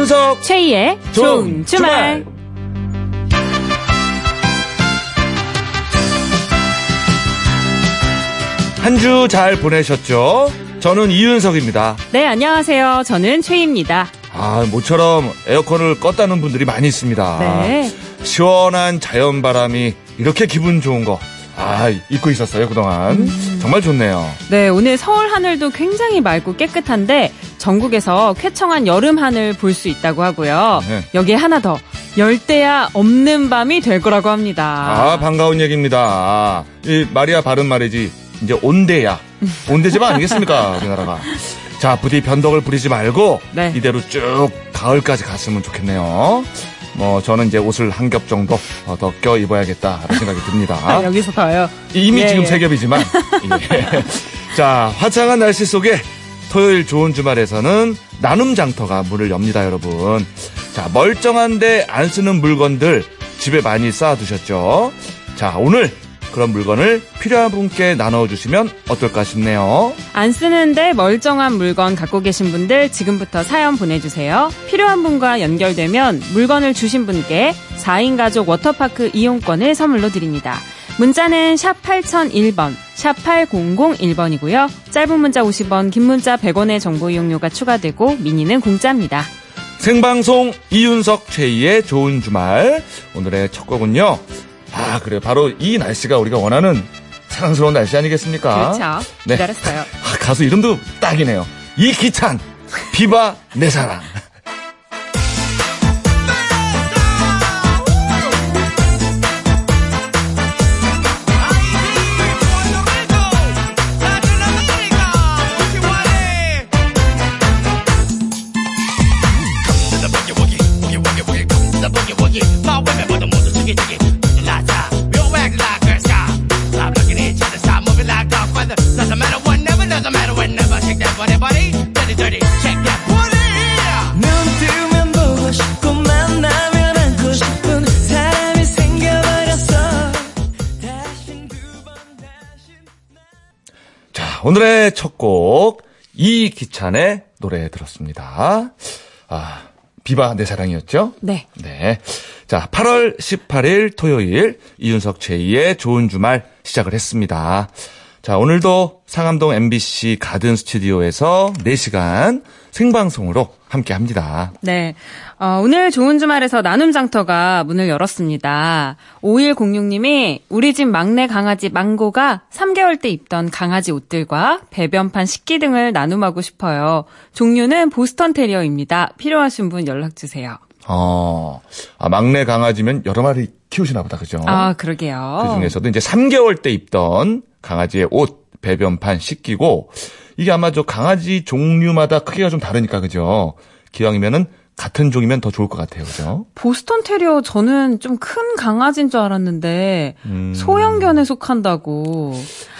이윤석 최희의 좋은 주말. 한주 잘 보내셨죠? 저는 이윤석입니다. 네, 안녕하세요. 저는 최희입니다. 아, 모처럼 에어컨을 껐다는 분들이 많이 있습니다. 네. 시원한 자연 바람이 이렇게 기분 좋은 거. 아, 잊고 있었어요, 그동안. 음. 정말 좋네요. 네, 오늘 서울 하늘도 굉장히 맑고 깨끗한데 전국에서 쾌청한 여름 하늘 볼 수 있다고 하고요. 네. 여기에 하나 더. 열대야 없는 밤이 될 거라고 합니다. 아, 반가운 얘기입니다. 이 말이야 바른 말이지. 이제 온대야. 온대집 아니겠습니까, 우리나라가. 자, 부디 변덕을 부리지 말고 네. 이대로 쭉 가을까지 갔으면 좋겠네요. 뭐 저는 이제 옷을 한 겹 정도 어, 더껴 입어야겠다라는 생각이 듭니다. 아, 여기서 더요. 이미 예, 지금 예. 세 겹이지만. 예. 자, 화창한 날씨 속에 토요일 좋은 주말에서는 나눔 장터가 문을 엽니다, 여러분. 자, 멀쩡한데 안 쓰는 물건들 집에 많이 쌓아두셨죠? 자, 오늘 그런 물건을 필요한 분께 나눠주시면 어떨까 싶네요. 안 쓰는데 멀쩡한 물건 갖고 계신 분들 지금부터 사연 보내주세요. 필요한 분과 연결되면 물건을 주신 분께 4인 가족 워터파크 이용권을 선물로 드립니다. 문자는 샵 8001번, 샵 8001번이고요. 짧은 문자 50원, 긴 문자 100원의 정보 이용료가 추가되고 미니는 공짜입니다. 생방송 이윤석 최희의 좋은 주말. 오늘의 첫 곡은요. 아, 그래. 바로 이 날씨가 우리가 원하는 사랑스러운 날씨 아니겠습니까? 그렇죠. 네. 기다렸어요. 아, 가수 이름도 딱이네요. 이기찬, 비바 내 사랑. 오늘의 첫 곡, 이기찬의 노래 들었습니다. 아, 비바 내 사랑이었죠? 네. 네. 자, 8월 18일 토요일 이윤석 최희의 좋은 주말 시작을 했습니다. 자, 오늘도 상암동 MBC 가든 스튜디오에서 4시간 생방송으로 함께 합니다. 네. 어, 오늘 좋은 주말에서 나눔 장터가 문을 열었습니다. 5106님이 우리 집 막내 강아지 망고가 3개월 때 입던 강아지 옷들과 배변판 식기 등을 나눔하고 싶어요. 종류는 보스턴 테리어입니다. 필요하신 분 연락 주세요. 어, 아, 막내 강아지면 여러 마리 키우시나 보다, 그죠? 아, 그러게요. 그 중에서도 이제 3개월 때 입던 강아지의 옷, 배변판 씻기고, 이게 아마 저 강아지 종류마다 크기가 좀 다르니까, 그죠? 기왕이면은 같은 종이면 더 좋을 것 같아요, 그죠? 보스턴 테리어 저는 좀 큰 강아지인 줄 알았는데 음. 소형견에 속한다고.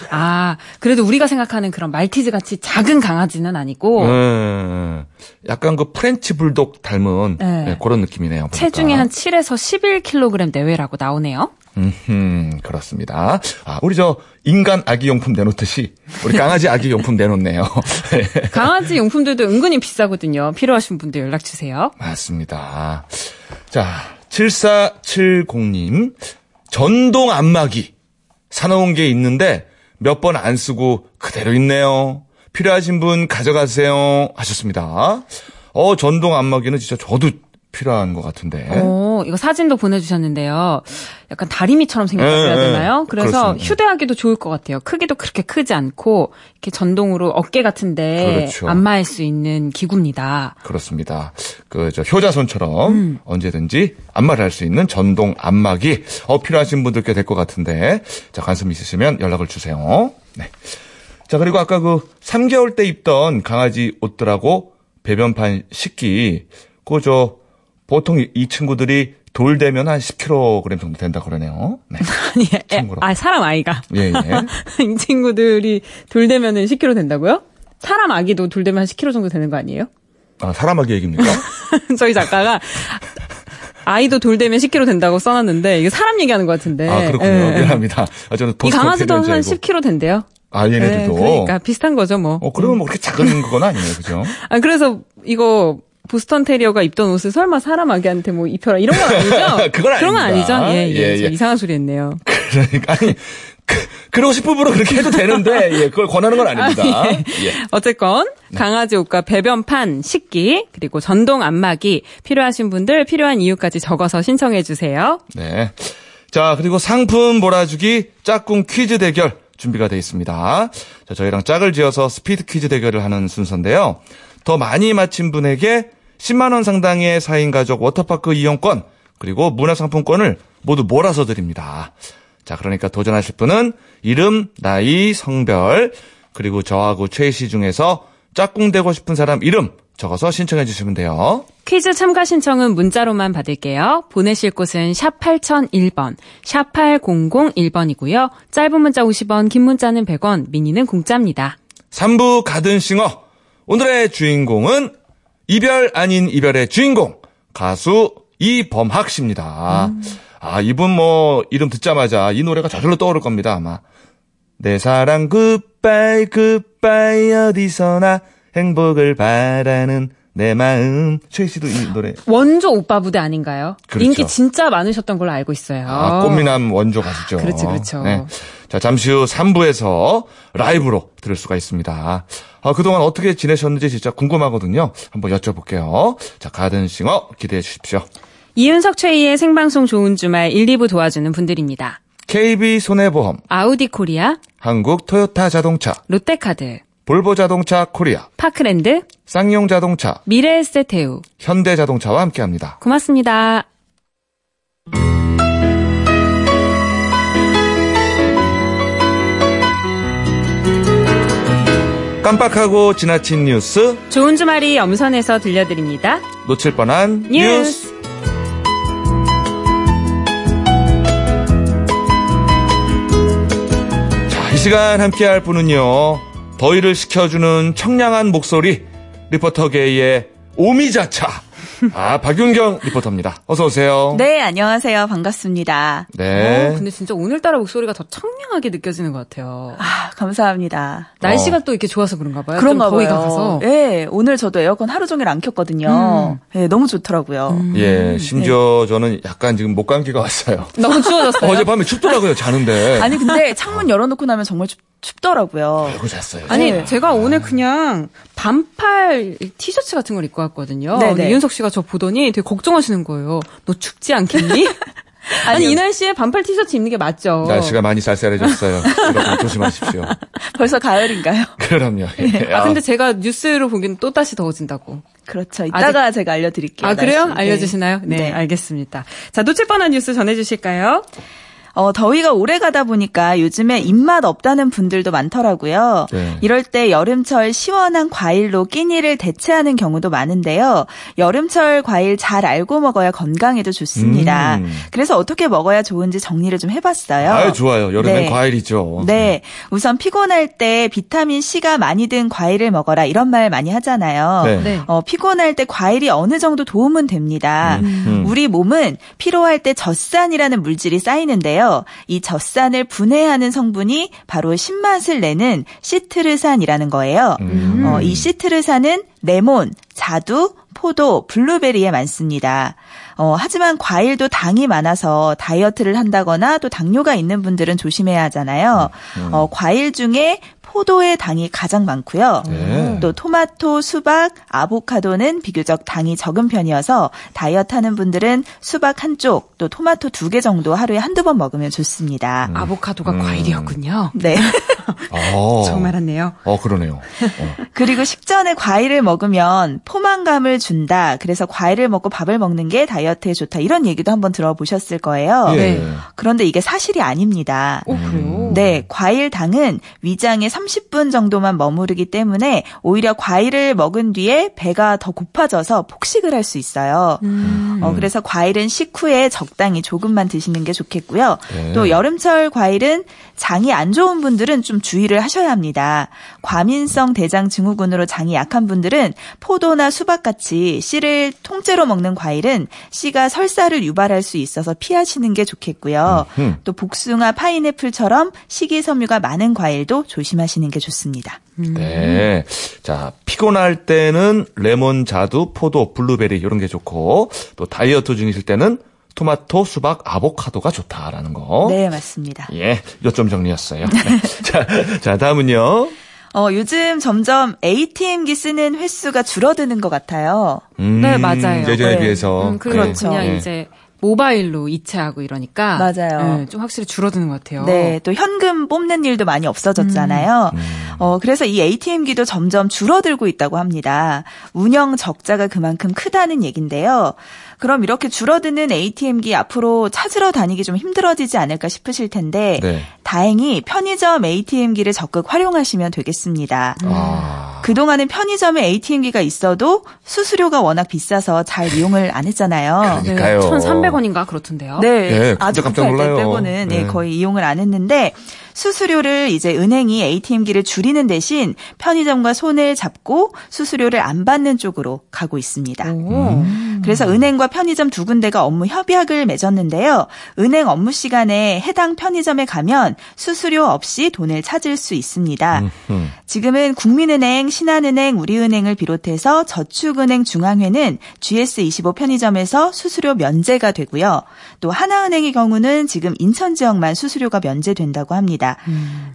아, 그래도 우리가 생각하는 그런 말티즈 같이 작은 강아지는 아니고 음, 약간 그 프렌치 불독 닮은 네. 네, 그런 느낌이네요. 보니까. 체중이 한 7에서 11kg 내외라고 나오네요. 음, 그렇습니다. 아, 우리 저 인간 아기 용품 내놓듯이 우리 강아지 아기 용품 내놓네요. 네. 강아지 용품들도 은근히 비싸거든요. 필요하신 분들 연락 주세요. 맞습니다. 자, 7470님. 전동 안마기. 사놓은 게 있는데 몇 번 안 쓰고 그대로 있네요. 필요하신 분 가져가세요. 하셨습니다. 어, 전동 안마기는 진짜 저도 필요한 것 같은데. 오, 이거 사진도 보내주셨는데요. 약간 다리미처럼 생겼다고 해야 네, 되나요? 네. 그래서 그렇습니다. 휴대하기도 좋을 것 같아요. 크기도 그렇게 크지 않고 이렇게 전동으로 어깨 같은데 그렇죠. 안마할 수 있는 기구입니다. 그렇습니다. 그, 저, 효자손처럼 음. 언제든지 안마를 할 수 있는 전동 안마기, 어, 필요하신 분들께 될 것 같은데, 자, 관심 있으시면 연락을 주세요. 네. 자, 그리고 아까 그 3개월 때 입던 강아지 옷들하고 배변판 식기, 그저 보통 이- 이 친구들이 돌 되면 한 10kg 정도 된다 그러네요. 네. 아니, 애, 참고로. 아, 사람 아이가. 예, 예. 이 친구들이 돌 되면은 10kg 된다고요? 사람 아기도 돌 되면 한 10kg 정도 되는 거 아니에요? 아, 사람 아기 얘기입니까? 저희 작가가 아이도 돌 되면 10kg 된다고 써놨는데 이게 사람 얘기하는 것 같은데. 아, 그렇군요. 예. 미안합니다. 아, 저는 이 강아지도 한 테리어인 줄 알고. 10kg 된대요. 아, 네, 얘네들도. 그러니까 비슷한 거죠, 뭐. 어, 그러면 뭐 그렇게 작은 건 아니에요. 그죠? 아, 그래서 이거 보스턴 테리어가 입던 옷을 설마 사람 아기한테 뭐 입혀라 이런 건 아니죠? 그건 그런 건. 아니죠? 예, 예. 예, 예. 이상한 소리 했네요. 그러니까 아니 그, 그러고 싶은 분은 그렇게 해도 되는데 예, 그걸 권하는 건 아닙니다. 예. 어쨌건 네. 강아지 옷과 배변판, 식기, 그리고 전동 안마기 필요하신 분들 필요한 이유까지 적어서 신청해 주세요. 네. 자, 그리고 상품 몰아주기 짝꿍 퀴즈 대결 준비가 되어 있습니다. 자, 저희랑 짝을 지어서 스피드 퀴즈 대결을 하는 순서인데요. 더 많이 맞힌 분에게 10만 원 상당의 4인 가족 워터파크 이용권, 그리고 문화상품권을 모두 몰아서 드립니다. 자, 그러니까 도전하실 분은 이름, 나이, 성별, 그리고 저하고 최희 씨 중에서 짝꿍 되고 싶은 사람 이름 적어서 신청해 주시면 돼요. 퀴즈 참가 신청은 문자로만 받을게요. 보내실 곳은 샵 8001번, 샵 8001번이고요. 짧은 문자 50원, 긴 문자는 100원, 미니는 공짜입니다. 3부 가든싱어. 오늘의 주인공은 이별 아닌 이별의 주인공 가수 이범학 씨입니다. 아 이분 뭐 이름 듣자마자 이 노래가 저절로 떠오를 겁니다 아마. 내 사랑 굿바이 굿바이 어디서나 행복을 바라는 내 마음. 최희 씨도 이 노래. 원조 오빠 부대 아닌가요? 그렇죠. 인기 진짜 많으셨던 걸로 알고 있어요. 아, 꽃미남 원조 가수죠. 네. 그렇죠, 그렇죠. 자, 잠시 후 3부에서 라이브로 들을 수가 있습니다. 아, 그동안 어떻게 지내셨는지 진짜 궁금하거든요. 한번 여쭤볼게요. 자, 가든싱어 기대해 주십시오. 이윤석 최희의 생방송 좋은 주말 1, 2부 도와주는 분들입니다. KB 손해보험, 아우디 코리아, 한국 토요타 자동차, 롯데카드, 볼보 자동차 코리아, 파크랜드, 쌍용 자동차, 미래에셋대우. 현대 자동차와 함께합니다. 고맙습니다. 깜빡하고 지나친 뉴스, 좋은 주말이 엄선해서 들려드립니다. 놓칠 뻔한 뉴스. 뉴스. 자, 이 시간 함께할 분은요. 더위를 식혀주는 청량한 목소리 리포터계의 오미자차. 아, 박윤경 리포터입니다. 어서 오세요. 네, 안녕하세요. 반갑습니다. 네. 어, 근데 진짜 오늘따라 목소리가 더 청량하게 느껴지는 것 같아요. 아, 감사합니다. 날씨가 어. 또 이렇게 좋아서 그런가 봐요. 그런가 좀 더위가 봐요. 가서. 네, 오늘 저도 에어컨 하루 종일 안 켰거든요. 네, 너무 좋더라고요. 예, 심지어 저는 약간 지금 목감기가 왔어요. 너무 추워졌어요. 어젯밤에 춥더라고요, 자는데. 아니, 근데 창문 열어놓고 나면 정말 춥, 춥더라고요. 그러고 잤어요. 아니, 네. 제가 오늘 그냥 반팔 티셔츠 같은 걸 입고 왔거든요. 네네. 근데 이윤석 씨가 저 보더니 되게 걱정하시는 거예요. 너 춥지 않겠니? 아니, 이 날씨에 반팔 티셔츠 입는 게 맞죠. 날씨가 많이 쌀쌀해졌어요. 여러분 조심하십시오. 벌써 가을인가요? 그럼요. 예. 아, 근데 제가 뉴스로 보기엔 또 다시 더워진다고. 그렇죠. 이따가 제가 알려드릴게요. 아, 그래요? 날씨. 알려주시나요? 네, 네. 알겠습니다. 자, 놓칠 뻔한 뉴스 전해주실까요? 어, 더위가 오래 가다 보니까 요즘에 입맛 없다는 분들도 많더라고요. 네. 이럴 때 여름철 시원한 과일로 끼니를 대체하는 경우도 많은데요. 여름철 과일 잘 알고 먹어야 건강에도 좋습니다. 음. 그래서 어떻게 먹어야 좋은지 정리를 좀 해봤어요. 아유, 좋아요. 여름엔 네. 과일이죠. 네. 우선 피곤할 때 비타민 C가 많이 든 과일을 먹어라 이런 말 많이 하잖아요. 네. 네. 어, 피곤할 때 과일이 어느 정도 도움은 됩니다. 음. 우리 몸은 피로할 때 젖산이라는 물질이 쌓이는데요. 이 젖산을 분해하는 성분이 바로 신맛을 내는 시트르산이라는 거예요. 음. 어, 이 시트르산은 레몬, 자두, 포도, 블루베리에 많습니다. 어, 하지만 과일도 당이 많아서 다이어트를 한다거나 또 당뇨가 있는 분들은 조심해야 하잖아요. 어, 과일 중에 포도의 당이 가장 많고요. 네. 또 토마토, 수박, 아보카도는 비교적 당이 적은 편이어서 다이어트 하는 분들은 수박 한 쪽, 또 토마토 두 개 정도 하루에 한두 번 먹으면 좋습니다. 아보카도가 음. 과일이었군요. 네. 어. 처음 알았네요. 어, 그러네요. 어. 그리고 식전에 과일을 먹으면 포만감을 준다. 그래서 과일을 먹고 밥을 먹는 게 다이어트에 좋다. 이런 얘기도 한번 들어보셨을 거예요. 예. 네. 그런데 이게 사실이 아닙니다. 오, 그래요? 네, 과일 당은 위장에 30분 정도만 머무르기 때문에 오히려 과일을 먹은 뒤에 배가 더 고파져서 폭식을 할 수 있어요. 음. 어, 그래서 과일은 식후에 적당히 조금만 드시는 게 좋겠고요. 네. 또 여름철 과일은 장이 안 좋은 분들은 좀좀 주의를 하셔야 합니다. 과민성 대장 증후군으로 장이 약한 분들은 포도나 수박 같이 씨를 통째로 먹는 과일은 씨가 설사를 유발할 수 있어서 피하시는 게 좋겠고요. 음흠. 또 복숭아, 파인애플처럼 식이섬유가 많은 과일도 조심하시는 게 좋습니다. 네. 자, 피곤할 때는 레몬, 자두, 포도, 블루베리 이런 게 좋고 또 다이어트 중이실 때는 토마토, 수박, 아보카도가 좋다라는 거. 네, 맞습니다. 예, 요점 정리였어요. 네. 자, 자, 다음은요. 어, 요즘 점점 ATM기 쓰는 횟수가 줄어드는 것 같아요. 음, 네, 맞아요. 예전에 네. 비해서. 음, 그 그렇죠. 그냥 예. 이제 모바일로 이체하고 이러니까 맞아요. 예, 좀 확실히 줄어드는 것 같아요. 네, 또 현금 뽑는 일도 많이 없어졌잖아요. 어, 그래서 이 ATM기도 점점 줄어들고 있다고 합니다. 운영 적자가 그만큼 크다는 얘긴데요. 그럼 이렇게 줄어드는 ATM기 앞으로 찾으러 다니기 좀 힘들어지지 않을까 싶으실 텐데 네. 다행히 편의점 ATM기를 적극 활용하시면 되겠습니다. 아. 그동안은 편의점에 ATM기가 있어도 수수료가 워낙 비싸서 잘 이용을 안 했잖아요. 네, 그러니까요. 1,300원인가 그렇던데요. 네, 예, 아주 깜짝 놀라요. 빼고는 예, 네. 거의 이용을 안 했는데 수수료를 이제 은행이 ATM기를 줄이는 대신 편의점과 손을 잡고 수수료를 안 받는 쪽으로 가고 있습니다. 오. 그래서 은행과 편의점 두 군데가 업무 협약을 맺었는데요. 은행 업무 시간에 해당 편의점에 가면 수수료 없이 돈을 찾을 수 있습니다. 음. 지금은 국민은행, 신한은행, 우리은행을 비롯해서 저축은행 중앙회는 GS25 편의점에서 수수료 면제가 되고요. 또 하나은행의 경우는 지금 인천 지역만 수수료가 면제된다고 합니다.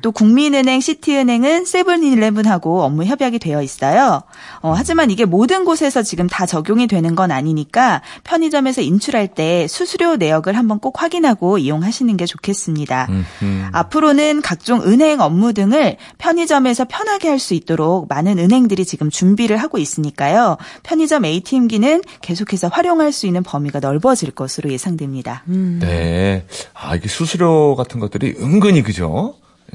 또 국민은행, 시티은행은 세븐일레븐하고 업무 협약이 되어 있어요. 어, 하지만 이게 모든 곳에서 지금 다 적용이 되는 건 아니니까 편의점에서 인출할 때 수수료 내역을 한번 꼭 확인하고 이용하시는 게 좋겠습니다. 음. 앞으로는 각종 은행 업무 등을 편의점에서 편하게 할 수 있도록 많은 은행들이 지금 준비를 하고 있으니까요. 편의점 ATM기는 계속해서 활용할 수 있는 범위가 넓어질 것으로 예상됩니다. 네. 아, 이게 수수료 같은 것들이 은근히 그죠?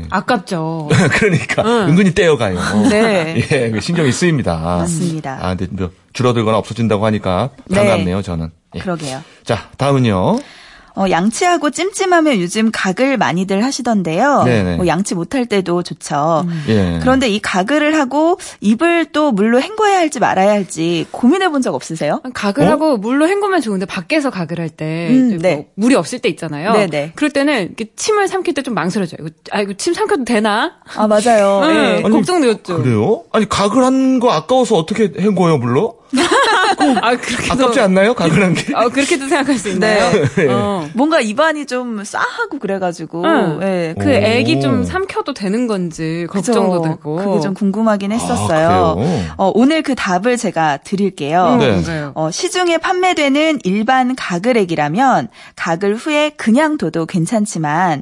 아깝죠. 그러니까 은근히 떼어가요. 네. 예, 그 신경이 쓰입니다. 맞습니다. 아, 근데 뭐 줄어들거나 없어진다고 하니까 네. 반갑네요, 저는. 예. 그러게요. 자, 다음은요. 어, 양치하고 찜찜하면 요즘 가글 많이들 하시던데요. 네네. 뭐 양치 못할 때도 좋죠. 예. 그런데 이 가글을 하고 입을 또 물로 헹궈야 할지 말아야 할지 고민해 본 적 없으세요? 가글 하고 물로 헹구면 좋은데 밖에서 가글 할때 음, 네. 물이 없을 때 있잖아요. 네네. 그럴 때는 이렇게 침을 삼킬 때 좀 망설여져요. 이거, 아 이거 침 삼켜도 되나? 아, 맞아요. 응, 예. 아니, 걱정되었죠. 그래요? 아니, 가글 한 거 아까워서 어떻게 헹궈요, 물로? 아 그렇게도 아깝지 않나요? 가글 한 게? 아 그렇게도 생각할 수 있나요? 네. 어. 뭔가 입안이 좀 싸하고 그래가지고. 응. 예. 그 오. 애기 좀 삼켜도 되는 건지 걱정도 그죠. 되고. 그게 좀 궁금하긴 아, 했었어요. 그래요? 어, 오늘 그 답을 제가 드릴게요. 음, 네. 맞아요. 어, 시중에 판매되는 일반 가글액이라면 가글 후에 그냥 둬도 괜찮지만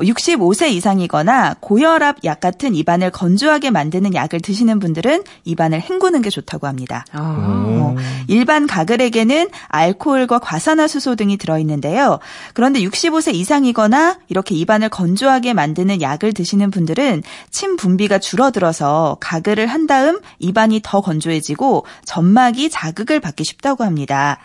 65세 이상이거나 고혈압 약 같은 입안을 건조하게 만드는 약을 드시는 분들은 입안을 헹구는 게 좋다고 합니다. 아. 어, 일반 가글액에는 알코올과 과산화수소 등이 들어있는데요. 그런데 65세 이상이거나 이렇게 입안을 건조하게 만드는 약을 드시는 분들은 침 분비가 줄어들어서 가글을 한 다음 입안이 더 건조해지고 점막이 자극을 받기 쉽다고 합니다.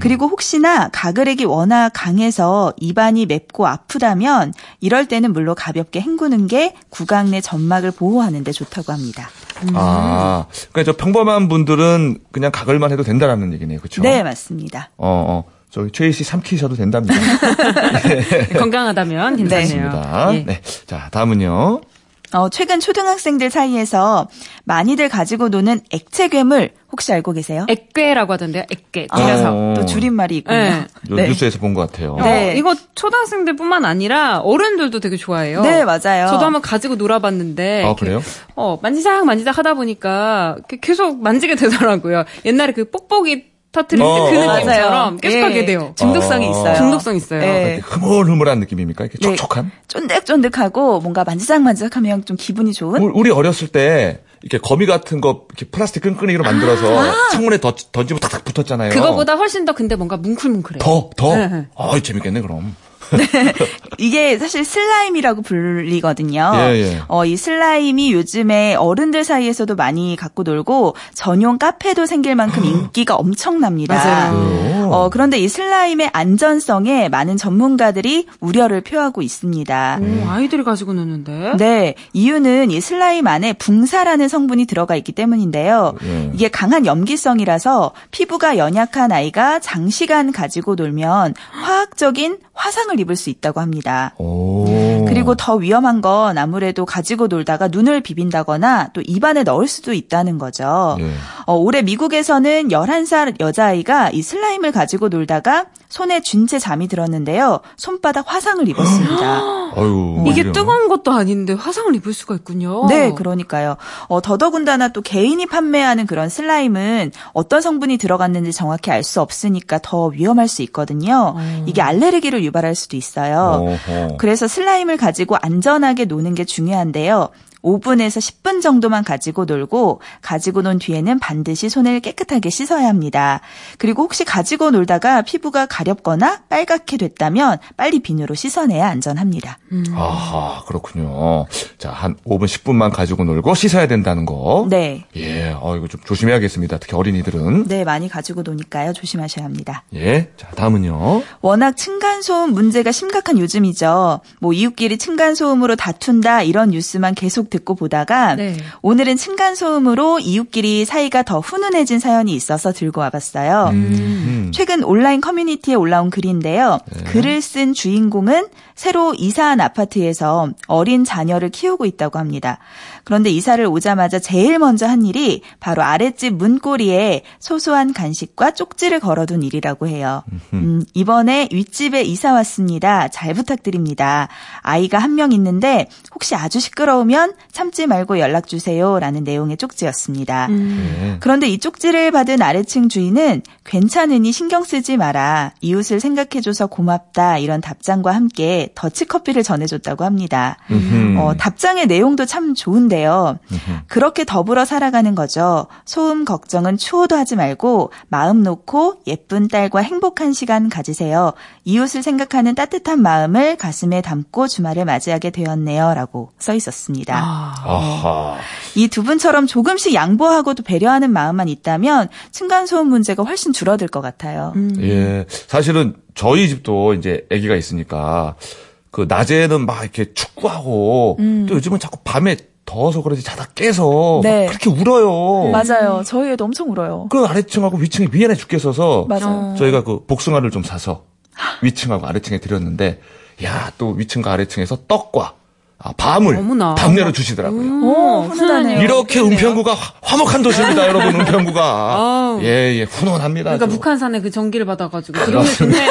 그리고 혹시나 가글액이 워낙 강해서 입안이 맵고 아프다면 이럴 때는 물로 가볍게 헹구는 게 구강 내 점막을 보호하는 데 좋다고 합니다. 아, 그러니까 저 평범한 분들은 그냥 가글만 해도 된다라는 얘기네요. 그렇죠? 네, 맞습니다. 어, 어. 저기 최희 씨 삼키셔도 된답니다. 건강하다면 괜찮네요. 좋습니다. 예. 네. 자, 다음은요. 어, 최근 초등학생들 사이에서 많이들 가지고 노는 액체 괴물 혹시 알고 계세요? 액괴라고 하던데요. 액괴. 아, 줄여서. 어. 또 줄임말이 있군요. 네. 요 네. 뉴스에서 본 것 같아요. 네. 어, 이거 초등학생들뿐만 아니라 어른들도 되게 좋아해요. 네, 맞아요. 저도 한번 가지고 놀아봤는데. 아, 이렇게, 그래요? 어, 만지작 만지작 하다 보니까 계속 만지게 되더라고요. 옛날에 그 뽁뽁이 터트릴 때 어, 그 어. 느낌처럼 계속 예. 하게 돼요. 중독성이 어. 있어요. 중독성 있어요. 네. 이렇게 흐물흐물한 느낌입니까? 이렇게 네. 촉촉한? 쫀득쫀득하고 뭔가 만지작만지작하면 좀 기분이 좋은? 우리- 우리 어렸을 때 이렇게 거미 같은 거 이렇게 플라스틱 끈끈이로 만들어서 창문에 더, 던지고 탁탁 붙었잖아요. 그거보다 훨씬 더 근데 뭔가 뭉클뭉클해요. 더, 더? 네. 아, 재밌겠네, 그럼. 이게 사실 슬라임이라고 불리거든요. 예, 예. 어, 이 슬라임이 요즘에 어른들 사이에서도 많이 갖고 놀고 전용 카페도 생길 만큼 인기가 엄청납니다. 맞아요. 어, 그런데 이 슬라임의 안전성에 많은 전문가들이 우려를 표하고 있습니다. 오, 아이들이 가지고 노는데. 네, 이유는 이 슬라임 안에 붕사라는 성분이 들어가 있기 때문인데요. 예. 이게 강한 염기성이라서 피부가 연약한 아이가 장시간 가지고 놀면 화학적인 화상을 입을 수 있다고 합니다. 오. 그리고 더 위험한 건 아무래도 가지고 놀다가 눈을 비빈다거나 또 입안에 넣을 수도 있다는 거죠. 예. 어, 올해 미국에서는 11살 여자아이가 이 슬라임을 가지고 놀다가 손에 쥔 채 잠이 들었는데요. 손바닥 화상을 입었습니다. 아유. 이게 이래요. 뜨거운 것도 아닌데 화상을 입을 수가 있군요. 네, 그러니까요. 어, 더더군다나 또 개인이 판매하는 그런 슬라임은 어떤 성분이 들어갔는지 정확히 알 수 없으니까 더 위험할 수 있거든요. 이게 알레르기를 유발할 수도 있어요. 어허. 그래서 슬라임을 가지고 안전하게 노는 게 중요한데요. 5분에서 10분 정도만 가지고 놀고 가지고 논 뒤에는 반드시 손을 깨끗하게 씻어야 합니다. 그리고 혹시 가지고 놀다가 피부가 가렵거나 빨갛게 됐다면 빨리 비누로 씻어내야 안전합니다. 아하, 그렇군요. 자, 한 5분, 10분만 가지고 놀고 씻어야 된다는 거. 네. 예, 어, 이거 좀 조심해야겠습니다. 특히 어린이들은. 네, 많이 가지고 노니까요. 조심하셔야 합니다. 예. 자, 다음은요. 워낙 층간소음 문제가 심각한 요즘이죠. 뭐 이웃끼리 층간소음으로 다툰다 이런 뉴스만 계속 듣고 보다가 네. 오늘은 층간소음으로 이웃끼리 사이가 더 훈훈해진 사연이 있어서 들고 와봤어요. 음. 최근 온라인 커뮤니티에 올라온 글인데요. 글을 쓴 주인공은 새로 이사한 아파트에서 어린 자녀를 키우고 있다고 합니다. 그런데 이사를 오자마자 제일 먼저 한 일이 바로 아랫집 문고리에 소소한 간식과 쪽지를 걸어둔 일이라고 해요. 음, 이번에 윗집에 이사 왔습니다. 잘 부탁드립니다. 아이가 한 명 있는데 혹시 아주 시끄러우면 참지 말고 연락 주세요. 라는 내용의 쪽지였습니다. 예. 그런데 이 쪽지를 받은 아래층 주인은 괜찮으니 신경 쓰지 마라. 이웃을 생각해줘서 고맙다. 이런 답장과 함께 더치커피를 전해줬다고 합니다. 음흠. 어, 답장의 내용도 참 좋은데요. 그렇게 더불어 살아가는 거죠. 소음 걱정은 추호도 하지 말고 마음 놓고 예쁜 딸과 행복한 시간 가지세요. 이웃을 생각하는 따뜻한 마음을 가슴에 담고 주말을 맞이하게 되었네요. 라고 써 있었습니다. 아, 아하. 이 두 분처럼 조금씩 양보하고 또 배려하는 마음만 있다면 층간소음 문제가 훨씬 줄어들 것 같아요. 예. 사실은 저희 집도 이제 아기가 있으니까 그 낮에는 막 이렇게 축구하고 또 요즘은 자꾸 밤에 더워서 그런지 자다 깨서 네. 막 그렇게 울어요. 맞아요. 저희 애도 엄청 울어요. 그 아래층하고 위층이 미안해 죽겠어서 맞아요. 저희가 그 복숭아를 좀 사서 위층하고 아래층에 드렸는데 야 또 위층과 아래층에서 떡과 아, 밤을 어머나. 답례로 주시더라고요. 오, 훈훈하네요. 이렇게 은평구가 화- 화목한 도시입니다, 여러분. 은평구가 아우. 예, 예, 훈훈합니다. 그러니까 아주. 북한산에 그 전기를 받아가지고 기분이 좋네요.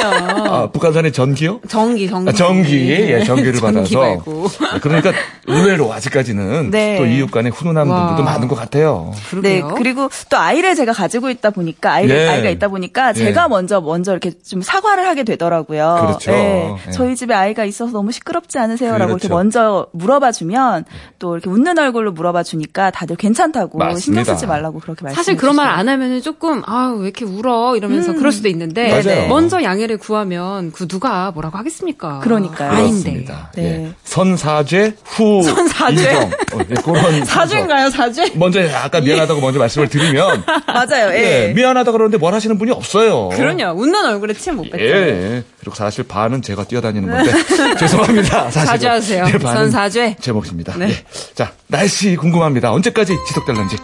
아, 북한산의 전기요? 전기, 전기. 아, 전기, 예, 전기를 전기 받아서. 말고. 예, 그러니까 의외로 아직까지는 네. 또 이웃 간에 훈훈한 와. 분들도 많은 것 같아요. 네, 그러게요. 그리고 또 아이를 제가 가지고 있다 보니까 아이, 예. 아이가 있다 보니까 예. 제가 먼저 먼저 이렇게 좀 사과를 하게 되더라고요. 그렇죠. 네, 예. 저희 집에 아이가 있어서 너무 시끄럽지 않으세요라고 이렇게 그렇죠. 먼저 물어봐 주면 또 이렇게 웃는 얼굴로 물어봐 주니까 다들 괜찮다고 맞습니다. 신경 쓰지 말라고 그렇게 말씀해 사실 그런 말. 안 하면은 조금 아왜 이렇게 울어 이러면서 그럴 수도 있는데 맞아요. 먼저 양해를 구하면 그 누가 뭐라고 하겠습니까? 그러니까요. 아닌데. 네. 예. 선사죄 후 선사죄. 인정. 어, 예, 그런 사죄인가요, 사죄? 먼저 아까 미안하다고 먼저 말씀을 드리면 맞아요. 예, 예. 미안하다 그러는데 뭘 하시는 분이 없어요. 그럼요. 웃는 얼굴에 침못 뱉죠. 예, 예. 그리고 사실 반은 제가 뛰어다니는 건데 죄송합니다. 사실 사죄하세요. 선사죄. 제 몫입니다. 네. 예. 자 날씨 궁금합니다. 언제까지 지속될런지.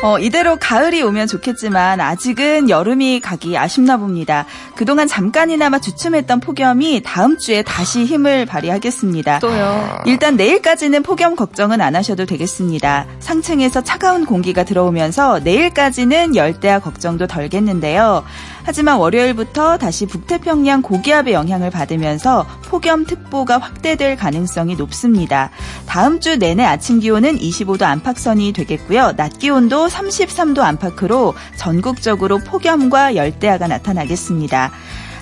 어, 이대로 가을이 오면 좋겠지만 아직은 여름이 가기 아쉽나 봅니다. 그동안 잠깐이나마 주춤했던 폭염이 다음 주에 다시 힘을 발휘하겠습니다. 또요. 일단 내일까지는 폭염 걱정은 안 하셔도 되겠습니다. 상층에서 차가운 공기가 들어오면서 내일까지는 열대야 걱정도 덜겠는데요. 하지만 월요일부터 다시 북태평양 고기압의 영향을 받으면서 폭염특보가 확대될 가능성이 높습니다. 다음 주 내내 아침 기온은 25도 안팎선이 되겠고요. 낮 기온도 33도 안팎으로 전국적으로 폭염과 열대야가 나타나겠습니다.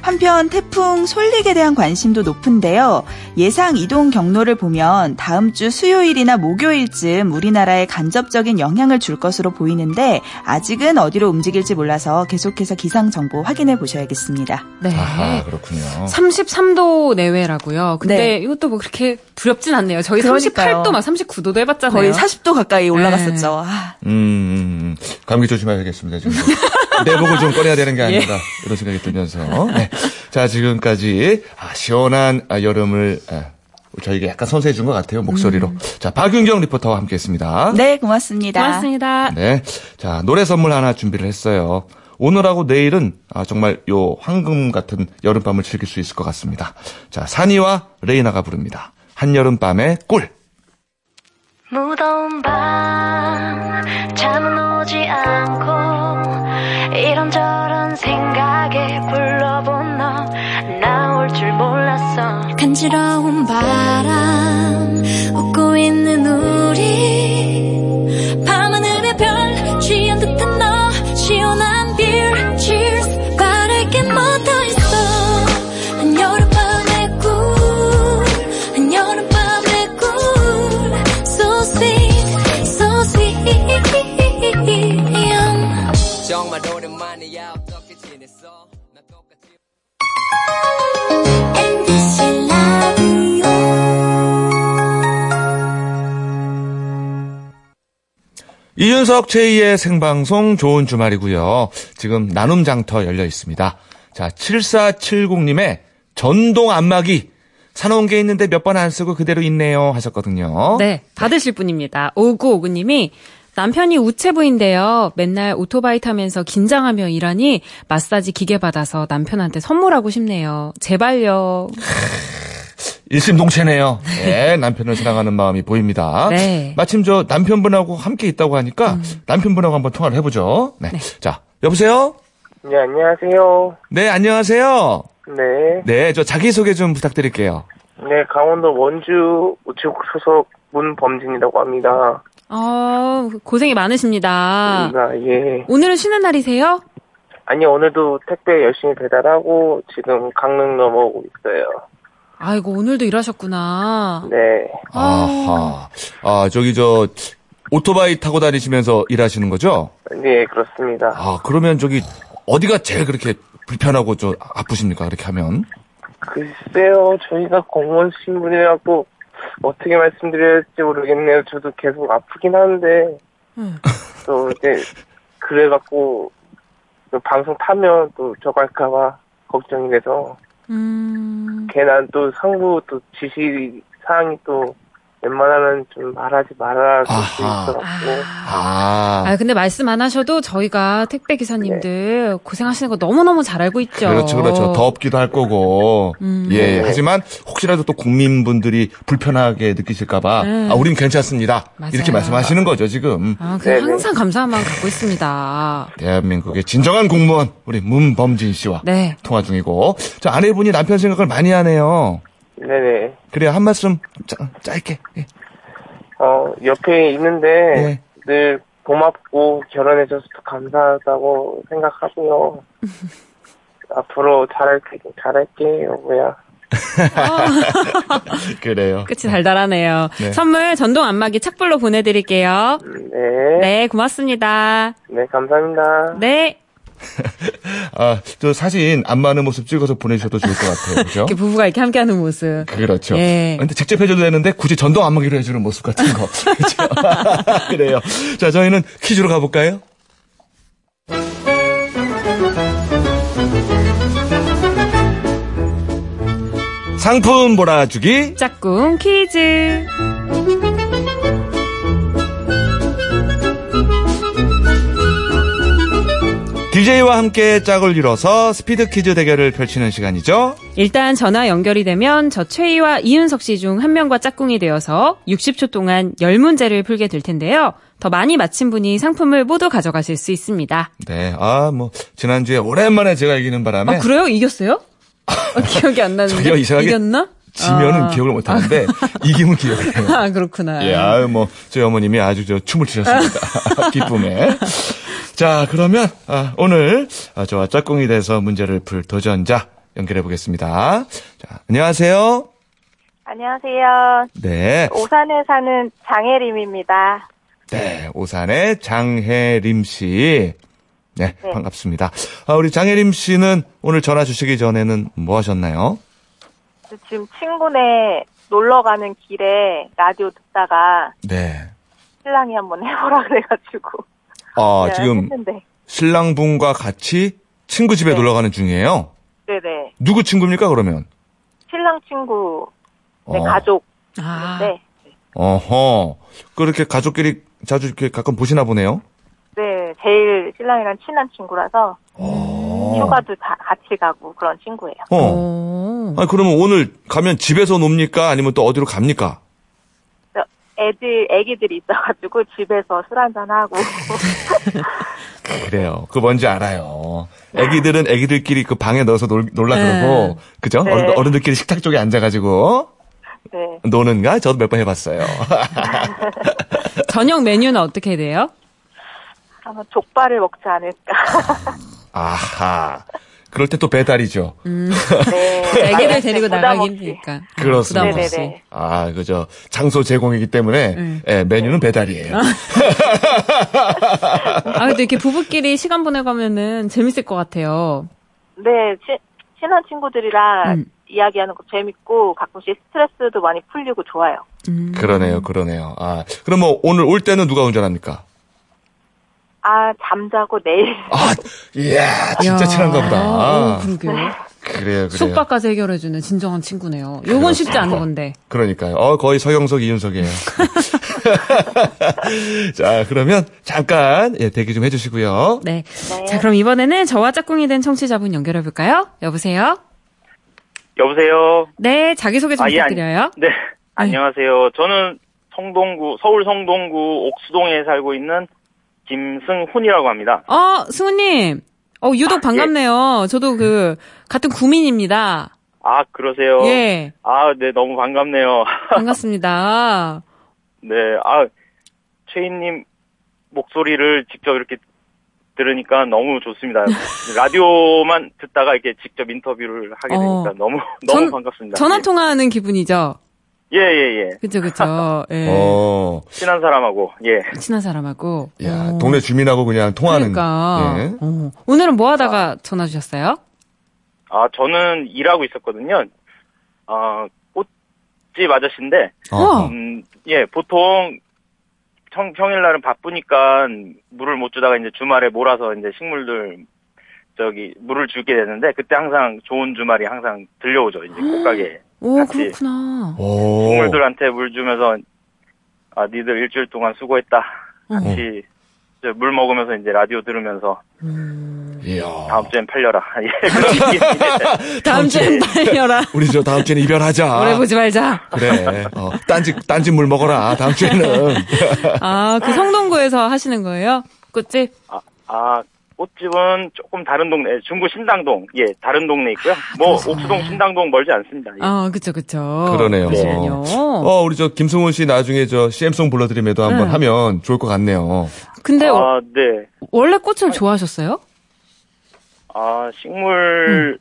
한편 태풍 솔릭에 대한 관심도 높은데요. 예상 이동 경로를 보면 다음 주 수요일이나 목요일쯤 우리나라에 간접적인 영향을 줄 것으로 보이는데 아직은 어디로 움직일지 몰라서 계속해서 기상 정보 확인해 보셔야겠습니다. 네. 아하, 그렇군요. 33도 내외라고요. 근데 네. 이것도 뭐 그렇게 두렵진 않네요. 저희 그러니까요. 38도 막 39도도 해봤잖아요. 거의 40도 가까이 올라갔었죠. 아, 음, 음, 음. 감기 조심해야겠습니다, 지금. 내복을 좀 꺼내야 되는 게 아닌가, 이런 생각이 들면서. 네. 자, 지금까지, 아, 시원한 아, 여름을, 아, 저희가 약간 선사해 준 것 같아요, 목소리로. 자, 박윤경 리포터와 함께 했습니다. 네, 고맙습니다. 고맙습니다. 네. 자, 노래 선물 하나 준비를 했어요. 오늘하고 내일은 아, 정말 요 황금 같은 여름밤을 즐길 수 있을 것 같습니다. 자, 산이와 레이나가 부릅니다. 한여름 밤의 꿀. 무더운 밤 잠은 오지 않고 이런저런 생각에 불러본 너. 나올 줄 몰랐어. 간지러운 바람 이윤석 최희의 생방송 좋은 주말이고요. 지금 나눔 장터 열려 있습니다. 자, 7470님의 전동 안마기 사놓은 게 있는데 몇 번 안 쓰고 그대로 있네요 하셨거든요. 네, 받으실 분입니다. 5959님이 남편이 우체부인데요. 맨날 오토바이 타면서 긴장하며 일하니 마사지 기계 받아서 남편한테 선물하고 싶네요. 제발요. 일심동체네요. 네, 남편을 사랑하는 마음이 보입니다. 네. 음. 마침 저 남편분하고 함께 있다고 하니까 남편분하고 한번 통화를 해보죠. 네. 자, 여보세요? 네, 안녕하세요. 네, 안녕하세요. 네. 네, 저 자기소개 좀 부탁드릴게요. 네, 강원도 원주 우체국 소속 문범진이라고 합니다. 어, 고생이 많으십니다. 아, 예. 오늘은 쉬는 날이세요? 아니, 오늘도 택배 열심히 배달하고 지금 강릉 넘어오고 있어요. 아이고, 오늘도 일하셨구나. 네. 아하. 아, 저기 저 오토바이 타고 다니시면서 일하시는 거죠? 네, 그렇습니다. 아, 그러면 저기 어디가 제일 그렇게 불편하고 좀 아프십니까? 그렇게 하면? 글쎄요, 저희가 공무원 신분이라고 어떻게 말씀드려야 할지 모르겠네요. 저도 계속 아프긴 한데, 음. 또 이제, 그래갖고, 또 방송 타면 또 저갈까봐 걱정이 돼서, 음, 걔는 또 상부 또 지시 사항이 또 웬만하면 좀 말하지 말아야 할수 아하. 있어갖고 아. 아, 근데 말씀 안 하셔도 저희가 택배 기사님들 고생하시는 거 너무너무 잘 알고 있죠. 그렇죠, 그렇죠. 덥기도 할 거고. 음. 예. 하지만 혹시라도 또 국민분들이 불편하게 느끼실까봐, 음. 아, 우린 괜찮습니다. 맞아요. 이렇게 말씀하시는 거죠, 지금. 아, 네네. 항상 감사한 마음 갖고 있습니다. 대한민국의 진정한 공무원, 우리 문범진 씨와 네. 통화 중이고. 저 아내분이 남편 생각을 많이 하네요. 네네 그래야 한 말씀 짜, 짧게. 예. 어 옆에 있는데 네. 늘 고맙고 결혼해줘서 감사하다고 생각하고요 앞으로 잘할게 잘할게 여보야 그래요. 끝이 달달하네요. 네. 선물 전동 안마기 착불로 보내드릴게요. 네, 네, 고맙습니다. 네 감사합니다 네. 아, 저 사진 안 맞는 모습 찍어서 보내주셔도 좋을 것 같아요. 그죠? 이렇게 부부가 이렇게 함께하는 모습. 그렇죠. 예. 근데 직접 해줘도 되는데 굳이 전동 안마기로 해주는 모습 같은 거. 그렇죠? 그래요. 자, 저희는 퀴즈로 가볼까요? 상품 몰아주기. 짝꿍 퀴즈. DJ와 함께 짝을 이뤄서 스피드 퀴즈 대결을 펼치는 시간이죠. 일단 전화 연결이 되면 저 최희와 이윤석 씨 중 한 명과 짝꿍이 되어서 60초 동안 10문제를 풀게 될 텐데요. 더 많이 맞힌 분이 상품을 모두 가져가실 수 있습니다. 네, 아, 뭐, 지난주에 오랜만에 제가 이기는 바람에. 아, 그래요? 이겼어요? 어, 기억이 안 나는데. 이겼나? 지면은 아. 기억을 못 하는데, 이기면 기억을 해요. 아, 그렇구나. 예, 아유, 뭐, 저희 어머님이 아주 저 춤을 추셨습니다. 기쁨에. 자, 그러면, 아, 오늘, 아, 저와 짝꿍이 돼서 문제를 풀 도전자, 연결해 보겠습니다. 자, 안녕하세요. 안녕하세요. 네. 오산에 사는 장혜림입니다. 네, 오산의 장혜림 씨. 네, 네. 반갑습니다. 아, 우리 장혜림 씨는 오늘 전화 주시기 전에는 뭐 하셨나요? 지금 친구네 놀러 가는 길에 라디오 듣다가 네. 신랑이 한번 해보라 그래가지고. 아, 지금 했는데. 신랑분과 같이 친구 집에 네. 놀러 가는 중이에요. 네네. 누구 친구입니까, 그러면? 신랑 친구, 네, 어. 가족. 아, 네. 어허. 그렇게 가족끼리 자주 이렇게 가끔 보시나 보네요. 네, 제일 신랑이랑 친한 친구라서 어. 휴가도 다 같이 가고 그런 친구예요. 어. 오. 아니, 그러면 오늘 가면 집에서 놉니까? 아니면 또 어디로 갑니까? 그래서 애들, 애기들이 있어가지고 집에서 술 한잔 하고. 그래요. 그 뭔지 알아요. 애기들은 애기들끼리 그 방에 넣어서 놀, 놀라 네. 그러고, 그죠? 네. 어른, 어른 들끼리 식탁 쪽에 앉아가지고, 네. 노는가? 저도 몇 번 해봤어요. 저녁 메뉴는 어떻게 돼요? 아마 족발을 먹지 않을까. 아하. 그럴 때 또 배달이죠. 네. 애기들 데리고 부담 나가기 없이. 힘드니까. 그렇습니다. 네네네. 아, 그죠. 장소 제공이기 때문에, 네. 예, 메뉴는 배달이에요. 아, 근데 이렇게 부부끼리 시간 보내가면은 재밌을 것 같아요. 네, 치, 친한 친구들이랑 음. 이야기하는 거 재밌고 가끔씩 스트레스도 많이 풀리고 좋아요. 음. 그러네요, 그러네요. 아, 그럼 뭐 오늘 올 때는 누가 운전합니까? 아, 잠자고 내일. 아, 이야, 진짜 야. 친한가 보다. 어, 그러게요. 그래요, 그래요. 숙박 까지 해결해주는 진정한 친구네요. 요건 쉽지 않은 건데. 그러니까요. 어, 거의 서영석, 이윤석이에요. 자, 그러면 잠깐 예, 대기 좀 해주시고요. 네. 네. 자, 그럼 이번에는 저와 짝꿍이 된 청취자분 연결해볼까요? 여보세요? 여보세요. 네, 자기소개 좀 아, 예, 부탁드려요. 네. 안녕하세요. 저는 성동구 서울 성동구 옥수동에 살고 있는 김승훈이라고 합니다. 어, 승우님. 어, 유독 반갑네요. 저도 그, 같은 구민입니다. 아 그러세요. 예. 아, 네 너무 반갑네요. 반갑습니다. 네. 아 최인님 목소리를 직접 이렇게 들으니까 너무 좋습니다. 라디오만 듣다가 이렇게 직접 인터뷰를 하게 되니까 어. 너무 너무 전- 반갑습니다. 전화 통화하는 기분이죠? 예, 예, 예. 그죠, 그죠. 예. 어, 친한 사람하고 예. 친한 사람하고. 야, 어. 동네 주민하고 그냥 통화하는. 그러니까. 예. 어. 오늘은 뭐 하다가 전화 주셨어요? 아 저는 일하고 있었거든요. 아 꽃집 아저씨인데 어. 음, 예, 보통 평, 평일날은 바쁘니까 물을 못 주다가 이제 주말에 몰아서 이제 식물들 저기 물을 주게 되는데 그때 항상 좋은 주말이 항상 들려오죠. 이제 꽃가게 오. 그렇구나. 오. 식물들한테 물 주면서 아 니들 일주일 동안 수고했다. 어. 같이 이제 물 먹으면서 이제 라디오 들으면서 이야. 다음 주엔 팔려라. 예. 다음 주엔 빨려라. 우리 저 다음 주에는 이별하자. 오래 보지 말자. 그래. 어, 딴지, 딴지 물 먹어라. 다음 주에는. 아, 그 성동구에서 하시는 거예요? 꽃집? 아, 아, 꽃집은 조금 다른 동네, 중구 신당동, 예, 다른 동네 있고요. 뭐, 옥수동 신당동 멀지 않습니다. 예. 아, 그쵸, 그쵸. 그러네요. 그러시군요. 어, 우리 저 김승훈 씨 나중에 저 CM송 불러드림에도 한번 네. 하면 좋을 것 같네요. 근데 어, 아, 네. 원래 꽃을 좋아하셨어요? 아, 식물, 음.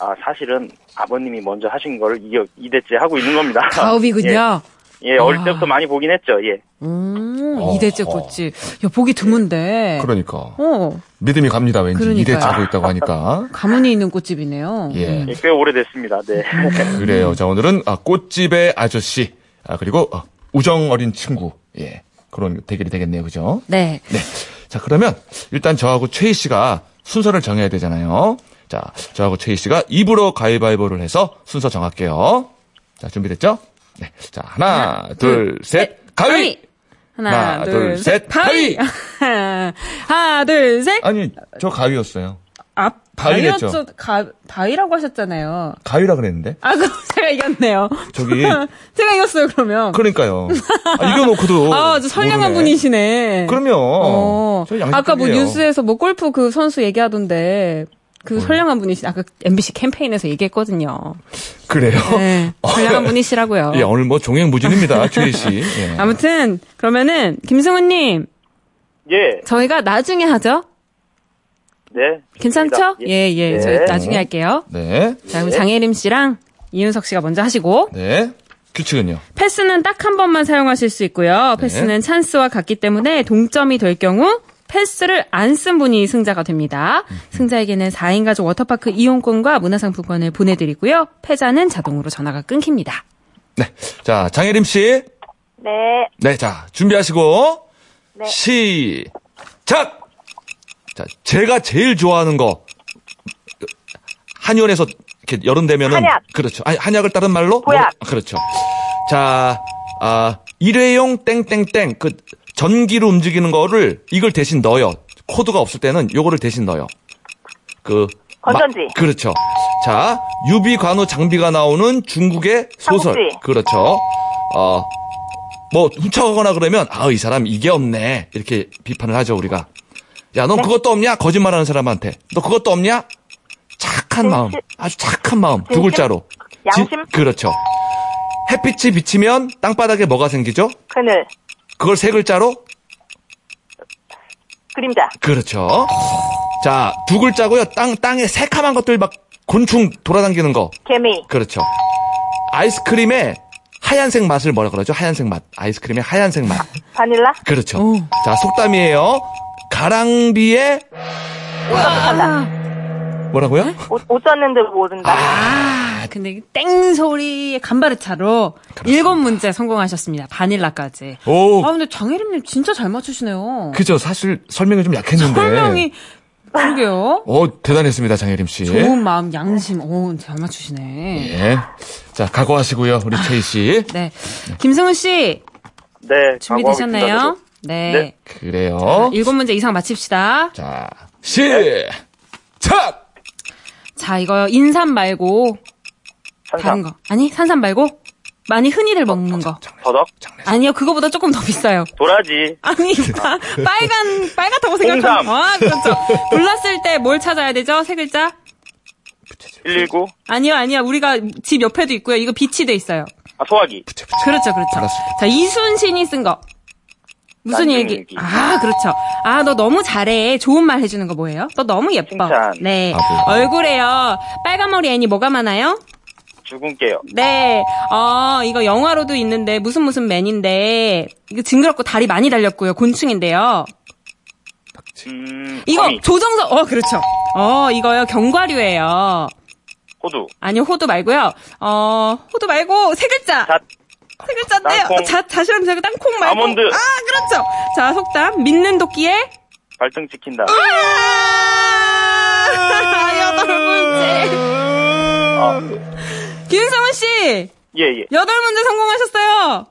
아, 사실은 아버님이 먼저 하신 걸 이어, 이대째 하고 있는 겁니다. 가업이군요. 예, 예, 어릴 아. 때부터 많이 보긴 했죠, 예. 음, 어허. 이대째 꽃집. 야, 보기 드문데. 그러니까. 어, 믿음이 갑니다. 왠지 그러니까요. 이대 차고 있다고 하니까. 가문이 있는 꽃집이네요. 예. 음. 예, 꽤 오래됐습니다, 네. 그래요. 자, 오늘은 아, 꽃집의 아저씨. 아, 그리고 어, 우정 어린 친구. 예. 그런 대결이 되겠네요. 그죠? 네. 네. 자, 그러면 일단 저하고 최희 씨가 순서를 정해야 되잖아요. 자, 저하고 최희 씨가 입으로 가위바위보를 해서 순서 정할게요. 자, 준비됐죠? 네. 자, 하나, 둘, 셋, 가위! 하나, 하나, 둘, 둘, 셋, 셋, 가위! 하나, 둘, 셋. 아니, 저 가위였어요. 아? 바위였죠. 가, 바위라고 하셨잖아요. 가위라 그랬는데? 아, 그럼 제가 이겼네요. 저기, 제가 이겼어요, 그러면. 그러니까요. 아, 이겨놓고도. 아, 아주 선량한 모르네. 분이시네. 그럼요. 어. 아까 뭐. 뉴스에서 뭐 골프 그 선수 얘기하던데 그 선량한 분이시 아까 MBC 캠페인에서 얘기했거든요. 그래요? 네. 선량한 분이시라고요. 예, 오늘 뭐 종횡무진입니다, 최희 씨. 예. 아무튼 그러면은 김승훈 님 예. 저희가 나중에 하죠. 네. 괜찮죠? 좋습니다. 예, 예. 네. 저희 나중에 할게요. 네. 자, 그럼 장혜림 씨랑 이윤석 씨가 먼저 하시고 네. 규칙은요? 패스는 딱 한 번만 사용하실 수 있고요. 패스는 찬스와 같기 때문에 동점이 될 경우 패스를 안 쓴 분이 승자가 됩니다. 승자에게는 4인 가족 워터파크 이용권과 문화상품권을 보내드리고요. 패자는 자동으로 전화가 끊깁니다. 네. 자, 장혜림 씨. 네. 네, 자, 준비하시고. 네. 시작! 자, 제가 제일 좋아하는 거. 한의원에서 이렇게 여름 되면은. 한약. 그렇죠. 아니, 한약을 다른 말로? 보약. 뭐- 그렇죠. 자, 아, 일회용 땡땡땡. 그, 전기로 움직이는 거를 이걸 대신 넣어요. 코드가 없을 때는 요거를 대신 넣어요. 그. 건전지. 마- 그렇죠. 자, 유비 관우 장비가 나오는 중국의 소설. 삼국지. 그렇죠. 어, 뭐 훔쳐가거나 그러면 아 이 사람 이게 없네 이렇게 비판을 하죠 우리가 야 네. 넌 그것도 없냐 거짓말하는 사람한테 너 그것도 없냐 착한 진심? 마음 아주 착한 마음 두 진심? 글자로 진- 양심? 그렇죠 햇빛이 비치면 땅바닥에 뭐가 생기죠 그늘. 그걸 세 글자로 그림자. 그렇죠 자 두 글자고요 땅 땅에 새카만 것들 막 곤충 돌아다니는 거 개미. 그렇죠 아이스크림의 하얀색 맛을 뭐라 그러죠 하얀색 맛 아이스크림의 하얀색 맛 바닐라. 그렇죠. 오. 자, 속담이에요. 가랑비에 뭐라고요? 옷, 옷 젖는데 모른다. 아, 근데 이땡 소리의 간바르차로 일곱 문제 성공하셨습니다. 바닐라까지. 오. 아, 근데 장혜림님 진짜 잘 맞추시네요. 그죠. 사실 설명이 좀 약했는데. 설명이 그러게요. 오, 대단했습니다, 장혜림 씨. 좋은 마음, 양심, 오, 잘 맞추시네. 예. 자, 각오하시고요, 우리 최희 씨. 네. 김승훈 씨, 네. 준비되셨나요? 네. 네. 그래요. 일곱 문제 이상 맞힙시다. 자, 시작! 자, 이거 인삼 말고, 저도. 다른 산삼, 거. 아니, 산삼 말고, 많이 흔히들 먹는 거. 더덕, 아니요, 그거보다 조금 더 비싸요. 도라지, 아니, 파- 빨간, 빨갛다고 생각하면. 홍삼. 아, 그렇죠. 불났을 때 뭘 찾아야 되죠? 세 글자? 119, 아니요, 아니요. 우리가 집 옆에도 있고요. 이거 빛이 돼 있어요. 아, 소화기, 그렇죠, 그렇죠. 자, 이순신이 쓴 거. 무슨 딴 얘기? 얘기. 아, 그렇죠. 아, 너 너무 잘해. 좋은 말 해주는 거 뭐예요? 너 너무 예뻐. 칭찬. 네. 아, 뭐. 얼굴에요. 빨간 머리 애니 뭐가 많아요? 죽은게요. 네. 어, 이거 영화로도 있는데, 무슨 무슨 맨인데, 이거 징그럽고 다리 많이 달렸고요. 곤충인데요. 음, 이거 거미, 조정석, 어, 그렇죠. 어, 이거요. 견과류예요. 호두, 아니요, 호두 말고요. 어, 호두 말고 세 글자. 잣, 세 글자인데요. 땅콩. 자, 자시랑 저기 땅콩 말고. 아몬드. 아, 그렇죠. 자, 속담. 믿는 도끼에. 발등 찍힌다. 아, 여덟 문제. 아, 김성훈 씨. 예, 예. 여덟 문제 성공하셨어요.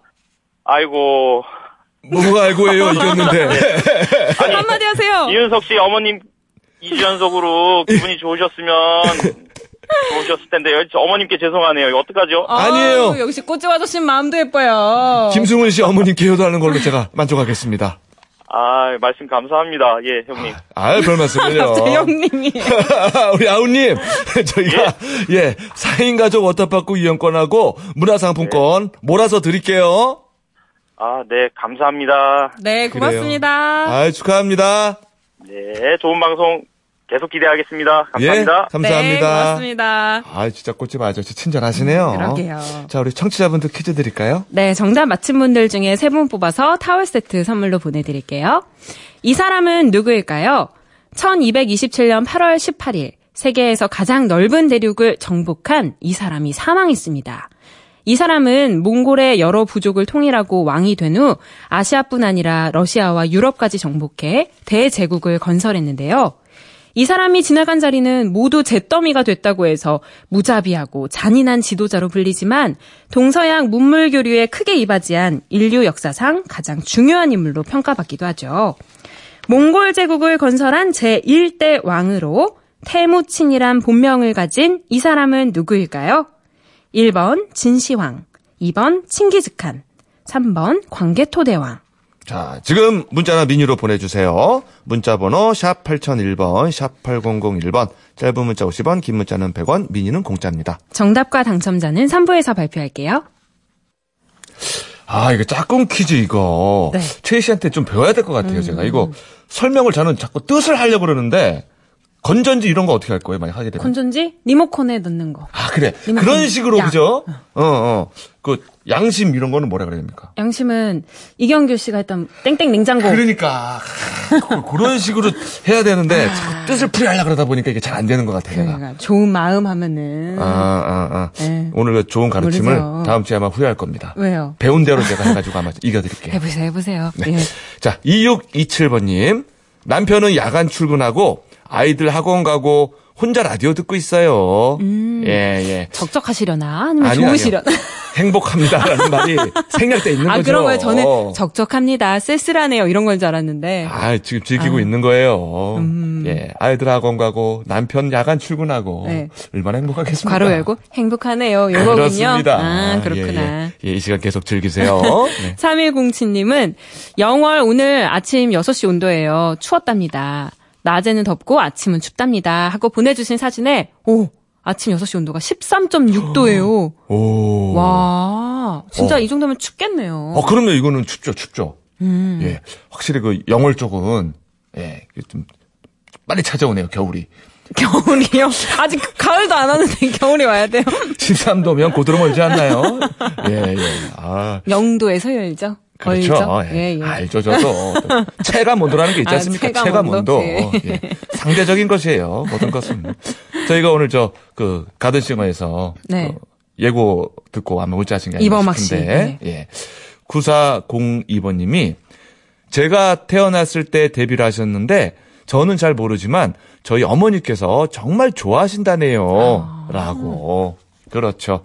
아이고, 뭐가 알고 해요, 이겼는데. 한마디 하세요. 이윤석 씨 어머님 2주 연속으로 기분이 좋으셨으면 좋으셨을 텐데, 요 어머님께 죄송하네요. 어떡하죠? 아 니에요. 아유, 역시 꽃집 아저씨 마음도 예뻐요. 김승훈 씨 어머님께 효도하는 걸로 제가 만족하겠습니다. 아, 말씀 감사합니다. 예, 형님. 아유, 별 말씀을요. 제 형님이. 우리 아우님, 저희가, 예, 4인 가족 워터파크 이용권하고 문화상품권 몰아서 드릴게요. 아, 네, 감사합니다. 네, 고맙습니다. 아 축하합니다. 네, 좋은 방송 계속 기대하겠습니다. 감사합니다. 예, 감사합니다. 네, 고맙습니다. 아, 진짜 꽃집 아저씨 친절하시네요. 그러게요. 자, 우리 청취자분들 퀴즈 드릴까요? 네, 정답 맞힌 분들 중에 세 분 뽑아서 타월 세트 선물로 보내드릴게요. 이 사람은 누구일까요? 1227년 8월 18일, 세계에서 가장 넓은 대륙을 정복한 이 사람이 사망했습니다. 이 사람은 몽골의 여러 부족을 통일하고 왕이 된 후 아시아뿐 아니라 러시아와 유럽까지 정복해 대제국을 건설했는데요. 이 사람이 지나간 자리는 모두 잿더미가 됐다고 해서 무자비하고 잔인한 지도자로 불리지만 동서양 문물 교류에 크게 이바지한 인류 역사상 가장 중요한 인물로 평가받기도 하죠. 몽골 제국을 건설한 제1대 왕으로 태무친이란 본명을 가진 이 사람은 누구일까요? 1번 진시황, 2번 칭기즈칸, 3번 광개토대왕. 자, 지금 문자나 미니로 보내주세요. 문자 번호 샵 8001번, 샵 8001번, 짧은 문자 50원, 긴 문자는 100원, 미니는 공짜입니다. 정답과 당첨자는 3부에서 발표할게요. 아, 이거 짝꿍 퀴즈 이거. 네. 최희 씨한테 좀 배워야 될 것 같아요, 제가. 이거 설명을 저는 자꾸 뜻을 하려고 그러는데, 건전지 이런 거 어떻게 할 거예요? 많이 하게 되면. 건전지 리모컨에 넣는 거. 아, 그래. 리모컨. 그런 식으로, 야. 그죠? 어, 어. 그, 양심 이런 거는 뭐라 그래야 됩니까? 양심은 이경규 씨가 했던 땡땡 냉장고. 그러니까. 그- 그런 식으로 해야 되는데, 자꾸 뜻을 풀이하려고 그러다 보니까 이게 잘 안 되는 것 같아, 내가. 아. 그러니까 좋은 마음 하면은 아, 아, 아. 네. 오늘 그 좋은 가르침을 모르죠. 다음 주에 아마 후회할 겁니다. 왜요? 배운 대로 제가 해가지고 아마 이겨드릴게요. 해보세요, 해보세요. 네. 예. 자, 2627번님. 남편은 야간 출근하고 아이들 학원 가고 혼자 라디오 듣고 있어요. 예, 예. 적적하시려나 아니면 아니요, 좋으시려나? 아니요. 행복합니다라는 말이 생략돼 있는 아 거죠. 그런 거예요. 저는 적적합니다, 쓸쓸하네요 이런 건 줄 알았는데. 아, 지금 즐기고 아. 있는 거예요. 예. 아이들 학원 가고 남편 야간 출근하고 네. 얼마나 행복하겠습니까? 괄호 열고 행복하네요. 요거군요. 그렇습니다. 아 그렇구나. 예, 예. 예, 이 시간 계속 즐기세요. 네. 3107님은 영월 오늘 아침 6시 온도예요. 추웠답니다. 낮에는 덥고 아침은 춥답니다. 하고 보내주신 사진에 오 아침 6시 온도가 13.6도예요. 오. 와 진짜 어. 이 정도면 춥겠네요. 어, 그러면 이거는 춥죠, 춥죠. 음. 예. 확실히 그 영월 쪽은, 예, 좀 빨리 찾아오네요, 겨울이. 겨울이요? 아직 가을도 안 왔는데 겨울이 와야 돼요. 13도면 고드로 멀지 않나요? 예, 예. 아. 영도에서 열죠. 그렇죠. 얼죠? 예. 예, 예. 알죠, 저도. 체감 온도라는 게 있지 아, 않습니까? 체감 체감 온도? 온도. 예. 예. 상대적인 것이에요. 모든 것은. 저희가 오늘 저, 그, 가든싱어에서. 네. 그 예고 듣고 아마 문자 하신 게 아닌가. 싶은데. 네. 예. 9402번님이 제가 태어났을 때 데뷔를 하셨는데 저는 잘 모르지만 저희 어머니께서 정말 좋아하신다네요. 아. 라고. 그렇죠.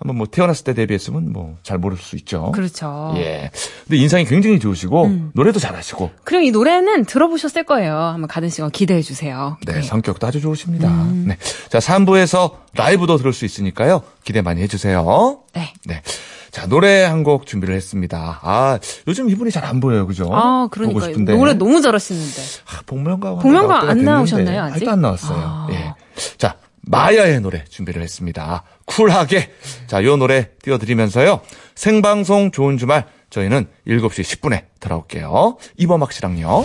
한번 뭐 태어났을 때 데뷔했으면 뭐 잘 모를 수 있죠. 그렇죠. 예. 근데 인상이 굉장히 좋으시고 노래도 잘하시고 그럼 이 노래는 들어보셨을 거예요. 한번 가든 씨가 기대해 주세요. 네, 성격도 아주 좋으십니다. 음. 네. 자, 3부에서 라이브도 들을 수 있으니까요. 기대 많이 해 주세요. 네. 네. 자, 노래 한 곡 준비를 했습니다. 아, 요즘 이분이 잘 안 보여요. 그죠? 아, 그러니까 싶은데. 노래 너무 잘하시는데. 아, 복면가 복면가 안 나오셨나요, 아직? 아직도 안 나왔어요. 아. 예. 자, 마야의 노래 준비를 했습니다. 쿨하게. 자, 요 노래 띄워드리면서요. 생방송 좋은 주말 저희는 7시 10분에 돌아올게요. 이범학 씨랑요.